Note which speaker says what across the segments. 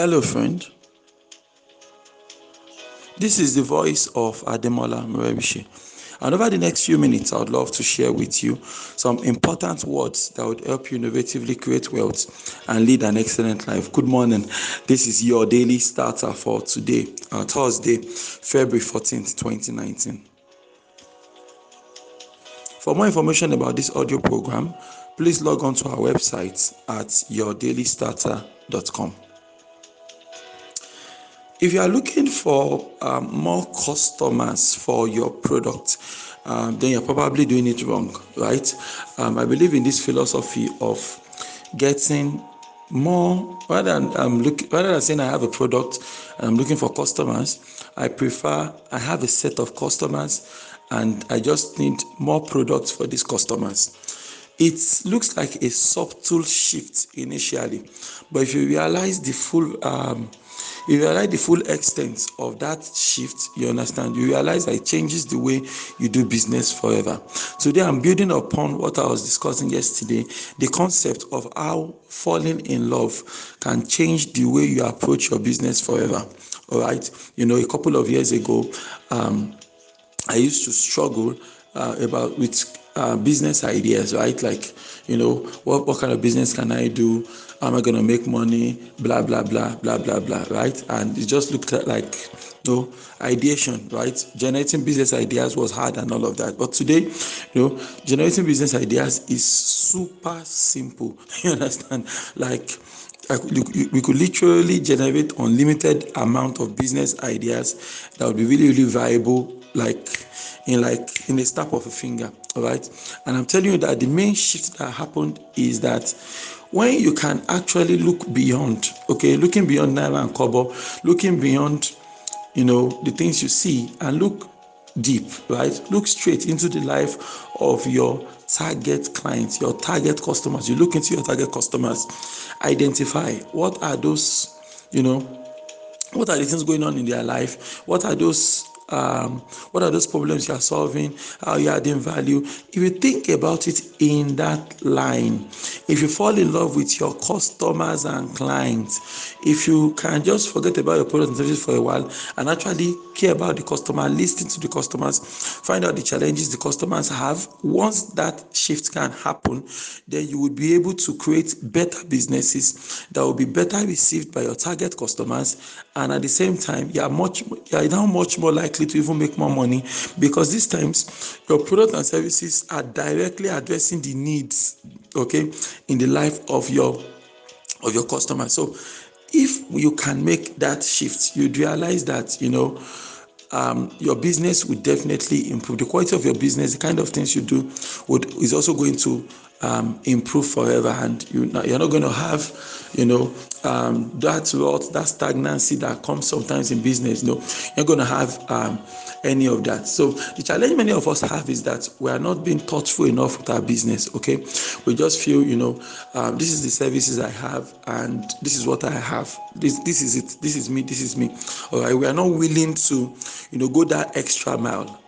Speaker 1: Hello, friend. This is the voice of Ademola Morebise. And over the next few minutes, I would love to share with you some important words that would help you innovatively create wealth and lead an excellent life. Good morning. This is your daily starter for today, uh, Thursday, February 14th, 2019. For more information about this audio program, please log on to our website at yourdailystarter.com. If you are looking for um, more customers for your product, um, then you're probably doing it wrong, right? Um, I believe in this philosophy of getting more rather than um, look rather than saying I have a product and I'm looking for customers. I prefer I have a set of customers and I just need more products for these customers. It looks like a subtle shift initially, but if you realize the full um, you realize the full extent of that shift, you understand, you realize that it changes the way you do business forever. Today, I'm building upon what I was discussing yesterday the concept of how falling in love can change the way you approach your business forever. All right, you know, a couple of years ago, um, I used to struggle uh, about with uh, business ideas, right? Like, you know, what, what kind of business can I do? How am I going to make money? Blah, blah, blah, blah, blah, blah, right? And it just looked like, you know, ideation, right? Generating business ideas was hard and all of that. But today, you know, generating business ideas is super simple. You understand? Like, we could literally generate unlimited amount of business ideas that would be really really viable like in like in a snap of a finger all right? And i'm telling you that the main shift that happened is that when you can actually look beyond okay looking beyond naira and kobo looking beyond you know the things you see and look deep right? Look straight into the life of your target clients your target customers. You look into your target customers. Identify what are those you know what are the things going on in their life? What are those um, what are those problems you are solving? How you are adding value? If you think about it in that line if you fall in love with your customers and clients if you can just forget about your product and services for a while and actually care about the customer listen to the customers find out the challenges the customers have once that shift can happen then you will be able to create better businesses that will be better received by your target customers. And at the same time you are much you are now much more likely to even make more money because these times your product and services are directly addressing the needs okay in the life of your of your customer so if you can make that shift you'd realize that you know um, your business would definitely improve. The quality of your business, the kind of things you do, would is also going to um, improve forever, and you you're not going to have, you know, um, that rot, that stagnancy that comes sometimes in business. Know, you're going to have um, any of that. So the challenge many of us have is that we are not being thoughtful enough with our business. Okay, we just feel, you know, um, this is the services I have, and this is what I have. This this is it. This is me. This is me. All right, we are not willing to, you know, go that extra mile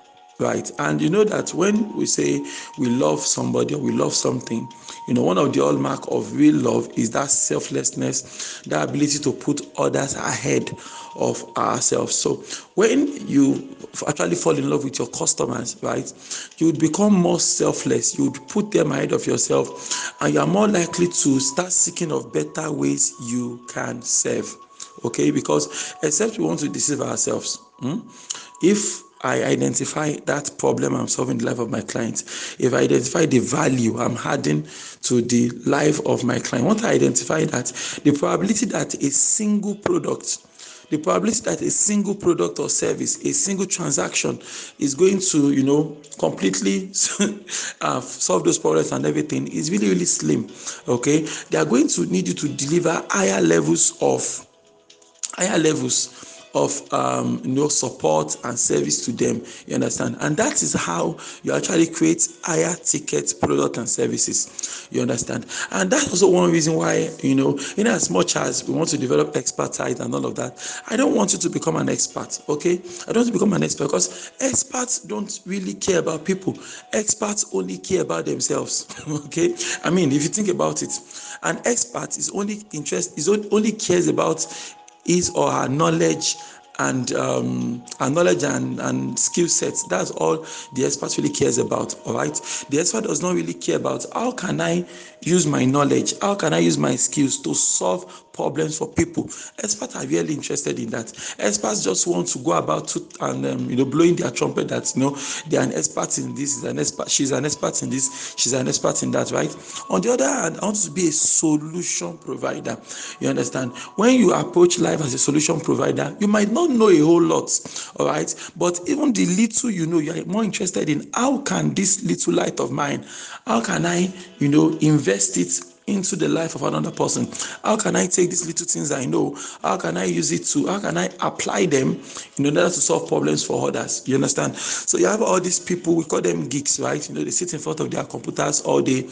Speaker 1: right. And you know that when we say we love somebody or we love something you know one of the hallmark of real love is that selflessness that ability to put others ahead of ourselves. So when you actually fall in love with your customers right you would become more selfless. You would put them ahead of yourself and you are more likely to start seeking of better ways you can serve. Okay? Because except we want to deceive ourselves hmm? if I identify that problem I'm solving the life of my client, if I identify the value I'm adding to the life of my client, once I identify that, the probability that a single product, the probability that a single product or service, a single transaction is going to, you know, completely uh, solve those problems and everything is really, really slim. Okay, they are going to need you to deliver higher levels of higher levels of um, you know support and service to them you understand? And that is how you actually create higher ticket product and services you understand? And that's also one reason why you know in as much as we want to develop expertise and all of that i don't want you to become an expert okay? I don't want to become an expert because experts don't really care about people. Experts only care about themselves okay? I mean if you think about it an expert is only interest is only cares about his or her knowledge and um, and knowledge and, and skill sets. That's all the expert really cares about. All right. The expert does not really care about how can I use my knowledge, how can I use my skills to solve problems for people. Experts are really interested in that. Experts just want to go about to, and um, you know blowing their trumpet that you know they are an expert in this, is an expert, she's an expert in this, she's an expert in that, right? On the other hand, I want to be a solution provider. You understand? When you approach life as a solution provider, you might not know a whole lot, all right? But even the little you know, you are more interested in how can this little light of mine, how can I, you know, invest it into the life of another person? How can I take these little things I know? How can I use it to, how can I apply them in order to solve problems for others? You understand? So you have all these people, we call them geeks, right? You know, they sit in front of their computers all day.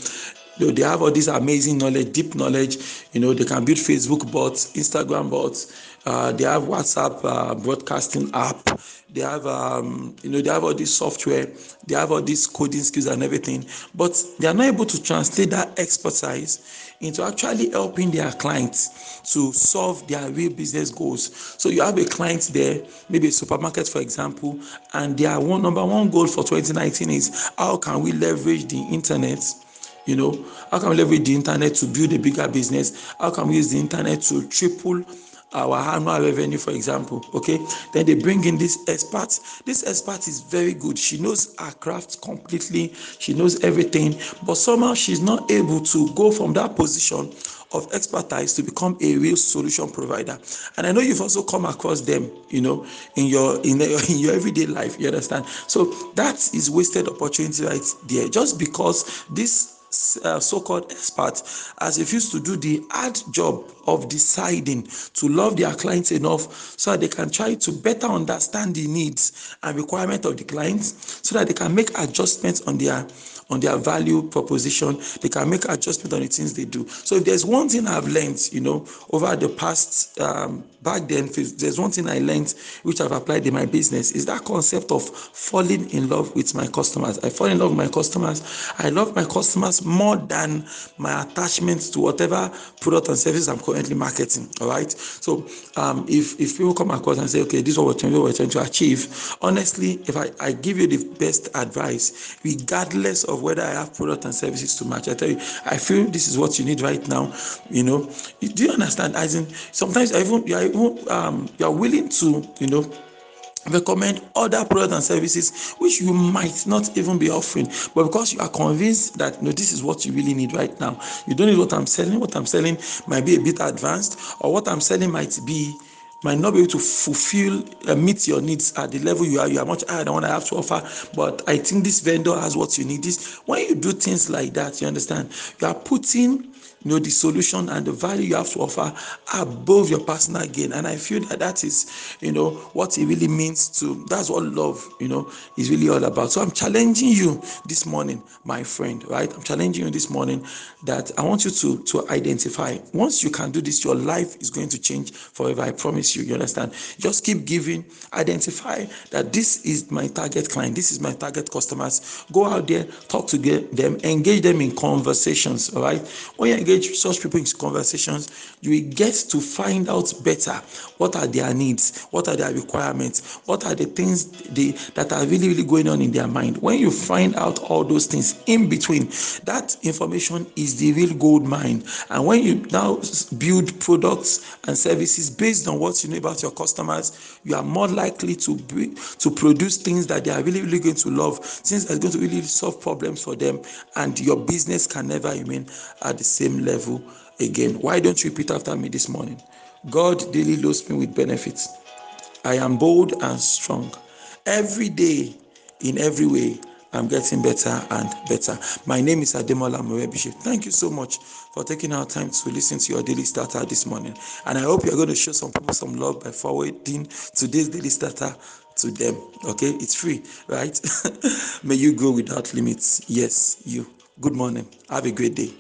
Speaker 1: They have all this amazing knowledge, deep knowledge. You know, they can build Facebook bots, Instagram bots. Uh, they have WhatsApp uh, broadcasting app. They have, um, you know, they have all this software. They have all these coding skills and everything. But they are not able to translate that expertise into actually helping their clients to solve their real business goals. So you have a client there, maybe a supermarket, for example, and their one number one goal for 2019 is how can we leverage the internet you know how can we leverage the internet to build a bigger business how can we use the internet to triple our annual revenue for example okay? Then they bring in this expert. This expert is very good. She knows her craft completely. She knows everything. But somehow she's not able to go from that position of expertise to become a real solution provider. And i know you've also come across them you know in your in, in your everyday life you understand? So that is wasted opportunity right there. Just because this uh, so-called expert has refused to do the hard job of deciding to love their clients enough so that they can try to better understand the needs and requirements of the clients so that they can make adjustments on their on their value proposition they can make adjustment on the things they do. So if there's one thing i've learned you know over the past um, back then there's one thing i learned which i've applied in my business is that concept of falling in love with my customers. I fall in love with my customers. I love my customers more than my attachment to whatever product and service i'm currently marketing all right? So um, if if people come across and say okay this is what we're trying, what we're trying to achieve honestly if I, I give you the best advice regardless of whether i have product and services to match. I tell you i feel this is what you need right now you know. Do you understand? As in sometimes I even, I um, you are willing to, you know, recommend other products and services which you might not even be offering. But because you are convinced that know, this is what you really need right now you don't need what i'm selling. What i'm selling might be a bit advanced or what i'm selling might be might not be able to fulfill uh, meet your needs at the level you are. You are much higher than what i have to offer but i think this vendor has what you need. This when you do things like that you understand you are putting you know the solution and the value you have to offer above your personal gain. And i feel that that is you know what it really means to that's what love you know is really all about. So i'm challenging you this morning my friend right? I'm challenging you this morning that i want you to to identify. Once you can do this your life is going to change forever i promise you you understand? Just keep giving. Identify that this is my target client. This is my target customers. Go out there talk to them engage them in conversations all right? When you engage such people in conversations, you will get to find out better what are their needs, what are their requirements, what are the things they, that are really, really going on in their mind. When you find out all those things in between, that information is the real gold mine. And when you now build products and services based on what you know about your customers, you are more likely to be, to produce things that they are really, really going to love, things that are going to really solve problems for them, and your business can never remain at the same level again. Why don't you repeat after me this morning? God daily loads me with benefits. I am bold and strong. Every day, in every way, I'm getting better and better. My name is Ademola Morebise. Thank you so much for taking our time to listen to your daily starter this morning. And I hope you're going to show some people some love by forwarding today's daily starter to them. Okay, it's free, right? May you grow without limits. Yes, you. Good morning. Have a great day.